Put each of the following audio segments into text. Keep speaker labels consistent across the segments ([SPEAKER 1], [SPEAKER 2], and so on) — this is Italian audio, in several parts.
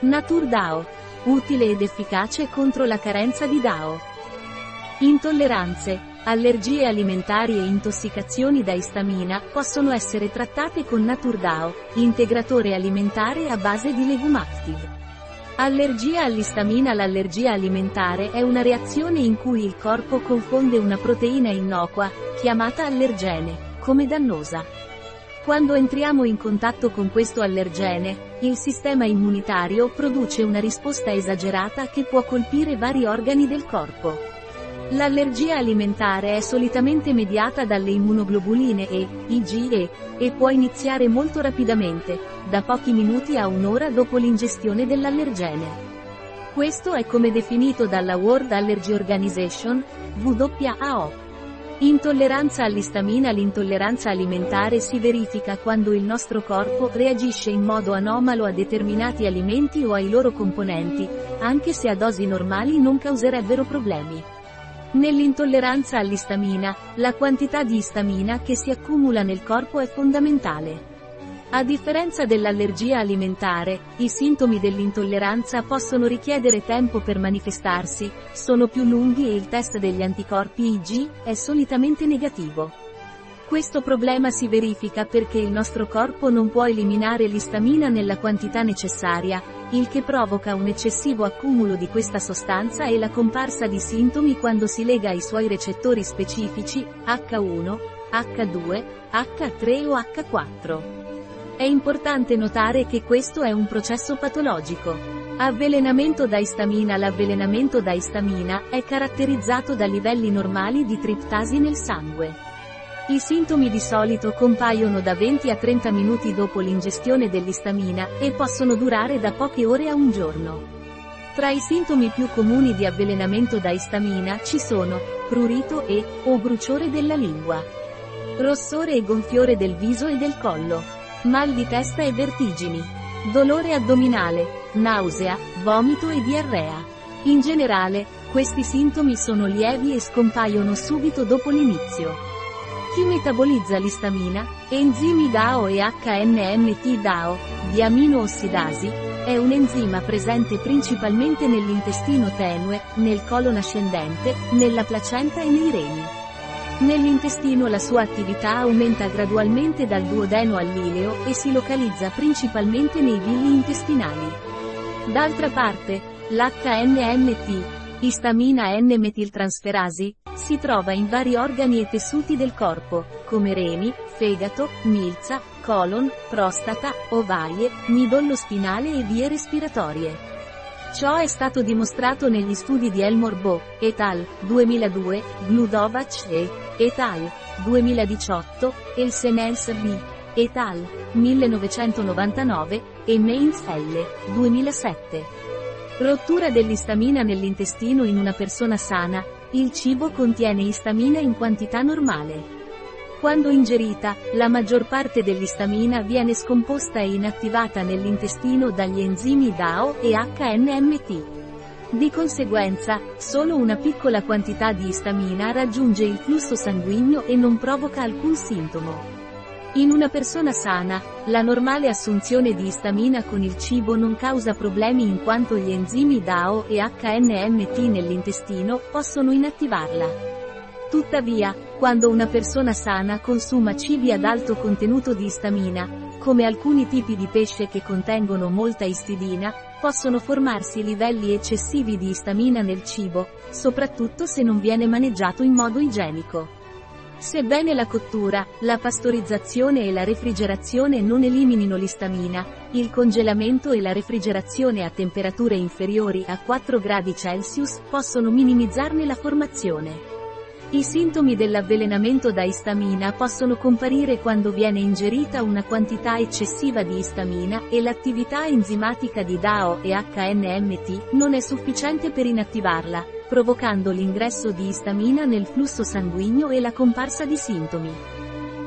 [SPEAKER 1] NaturDAO. Utile ed efficace contro la carenza di DAO. Intolleranze, allergie alimentari e intossicazioni da istamina possono essere trattate con NaturDAO, integratore alimentare a base di Legumactive. Allergia all'istamina L'allergia alimentare è una reazione in cui il corpo confonde una proteina innocua, chiamata allergene, come dannosa. Quando entriamo in contatto con questo allergene, il sistema immunitario produce una risposta esagerata che può colpire vari organi del corpo. L'allergia alimentare è solitamente mediata dalle immunoglobuline E, IgE, e può iniziare molto rapidamente, da pochi minuti a un'ora dopo l'ingestione dell'allergene. Questo è come definito dalla World Allergy Organization, WAO. Intolleranza all'istamina L'intolleranza alimentare si verifica quando il nostro corpo reagisce in modo anomalo a determinati alimenti o ai loro componenti, anche se a dosi normali non causerebbero problemi. Nell'intolleranza all'istamina, la quantità di istamina che si accumula nel corpo è fondamentale. A differenza dell'allergia alimentare, i sintomi dell'intolleranza possono richiedere tempo per manifestarsi, sono più lunghi e il test degli anticorpi IG è solitamente negativo. Questo problema si verifica perché il nostro corpo non può eliminare l'istamina nella quantità necessaria, il che provoca un eccessivo accumulo di questa sostanza e la comparsa di sintomi quando si lega ai suoi recettori specifici, H1, H2, H3 o H4. È importante notare che questo è un processo patologico. Avvelenamento da istamina L'avvelenamento da istamina è caratterizzato da livelli normali di triptasi nel sangue. I sintomi di solito compaiono da 20 a 30 minuti dopo l'ingestione dell'istamina, e possono durare da poche ore a un giorno. Tra i sintomi più comuni di avvelenamento da istamina ci sono, prurito e, o bruciore della lingua, rossore e gonfiore del viso e del collo, mal di testa e vertigini, dolore addominale, nausea, vomito e diarrea. In generale, questi sintomi sono lievi e scompaiono subito dopo l'inizio. Chi metabolizza l'istamina, enzimi DAO e HNMT DAO, di aminoossidasi, è un enzima presente principalmente nell'intestino tenue, nel colon ascendente, nella placenta e nei reni. Nell'intestino la sua attività aumenta gradualmente dal duodeno all'ileo e si localizza principalmente nei villi intestinali. D'altra parte, l'HNMT, Istamina N-metiltransferasi, si trova in vari organi e tessuti del corpo, come reni, fegato, milza, colon, prostata, ovaie, midollo spinale e vie respiratorie. Ciò è stato dimostrato negli studi di Elmore Bo, et al. 2002, Gludovac e et al. 2018, Elsenels B. et al. 1999, e Mainz L. 2007. Rottura dell'istamina nell'intestino in una persona sana, il cibo contiene istamina in quantità normale. Quando ingerita, la maggior parte dell'istamina viene scomposta e inattivata nell'intestino dagli enzimi DAO e HNMT. Di conseguenza, solo una piccola quantità di istamina raggiunge il flusso sanguigno e non provoca alcun sintomo. In una persona sana, la normale assunzione di istamina con il cibo non causa problemi in quanto gli enzimi DAO e HNMT nell'intestino possono inattivarla. Tuttavia, quando una persona sana consuma cibi ad alto contenuto di istamina, come alcuni tipi di pesce che contengono molta istidina, possono formarsi livelli eccessivi di istamina nel cibo, soprattutto se non viene maneggiato in modo igienico. Sebbene la cottura, la pastorizzazione e la refrigerazione non eliminino l'istamina, il congelamento e la refrigerazione a temperature inferiori a 4 gradi possono minimizzarne la formazione. I sintomi dell'avvelenamento da istamina possono comparire quando viene ingerita una quantità eccessiva di istamina e l'attività enzimatica di DAO e HNMT non è sufficiente per inattivarla, provocando l'ingresso di istamina nel flusso sanguigno e la comparsa di sintomi.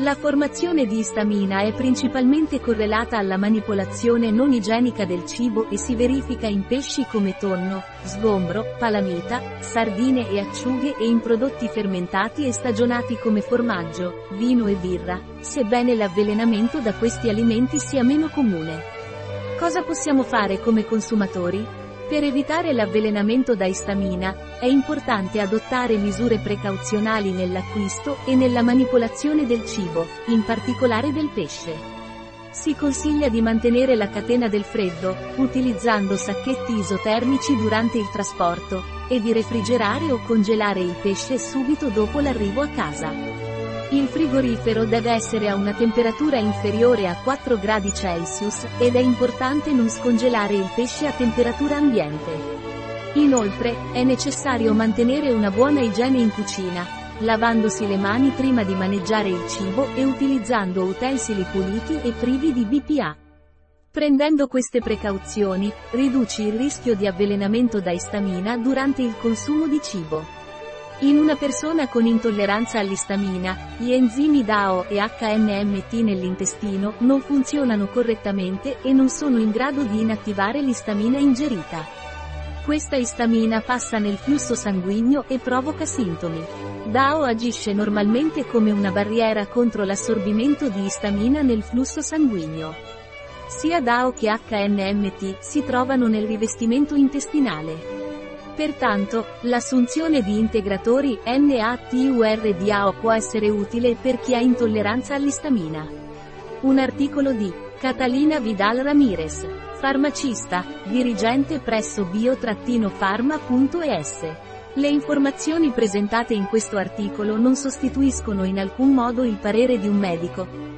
[SPEAKER 1] La formazione di istamina è principalmente correlata alla manipolazione non igienica del cibo e si verifica in pesci come tonno, sgombro, palamita, sardine e acciughe e in prodotti fermentati e stagionati come formaggio, vino e birra, sebbene l'avvelenamento da questi alimenti sia meno comune. Cosa possiamo fare come consumatori? Per evitare l'avvelenamento da istamina, è importante adottare misure precauzionali nell'acquisto e nella manipolazione del cibo, in particolare del pesce. Si consiglia di mantenere la catena del freddo, utilizzando sacchetti isotermici durante il trasporto, e di refrigerare o congelare il pesce subito dopo l'arrivo a casa. Il frigorifero deve essere a una temperatura inferiore a 4 gradi Celsius, ed è importante non scongelare il pesce a temperatura ambiente. Inoltre, è necessario mantenere una buona igiene in cucina, lavandosi le mani prima di maneggiare il cibo e utilizzando utensili puliti e privi di BPA. Prendendo queste precauzioni, riduci il rischio di avvelenamento da istamina durante il consumo di cibo. In una persona con intolleranza all'istamina, gli enzimi DAO e HNMT nell'intestino non funzionano correttamente e non sono in grado di inattivare l'istamina ingerita. Questa istamina passa nel flusso sanguigno e provoca sintomi. DAO agisce normalmente come una barriera contro l'assorbimento di istamina nel flusso sanguigno. Sia DAO che HNMT si trovano nel rivestimento intestinale. Pertanto, l'assunzione di integratori NATURDAO può essere utile per chi ha intolleranza all'istamina. Un articolo di Catalina Vidal Ramirez Farmacista, dirigente presso bio-pharma.es. Le informazioni presentate in questo articolo non sostituiscono in alcun modo il parere di un medico.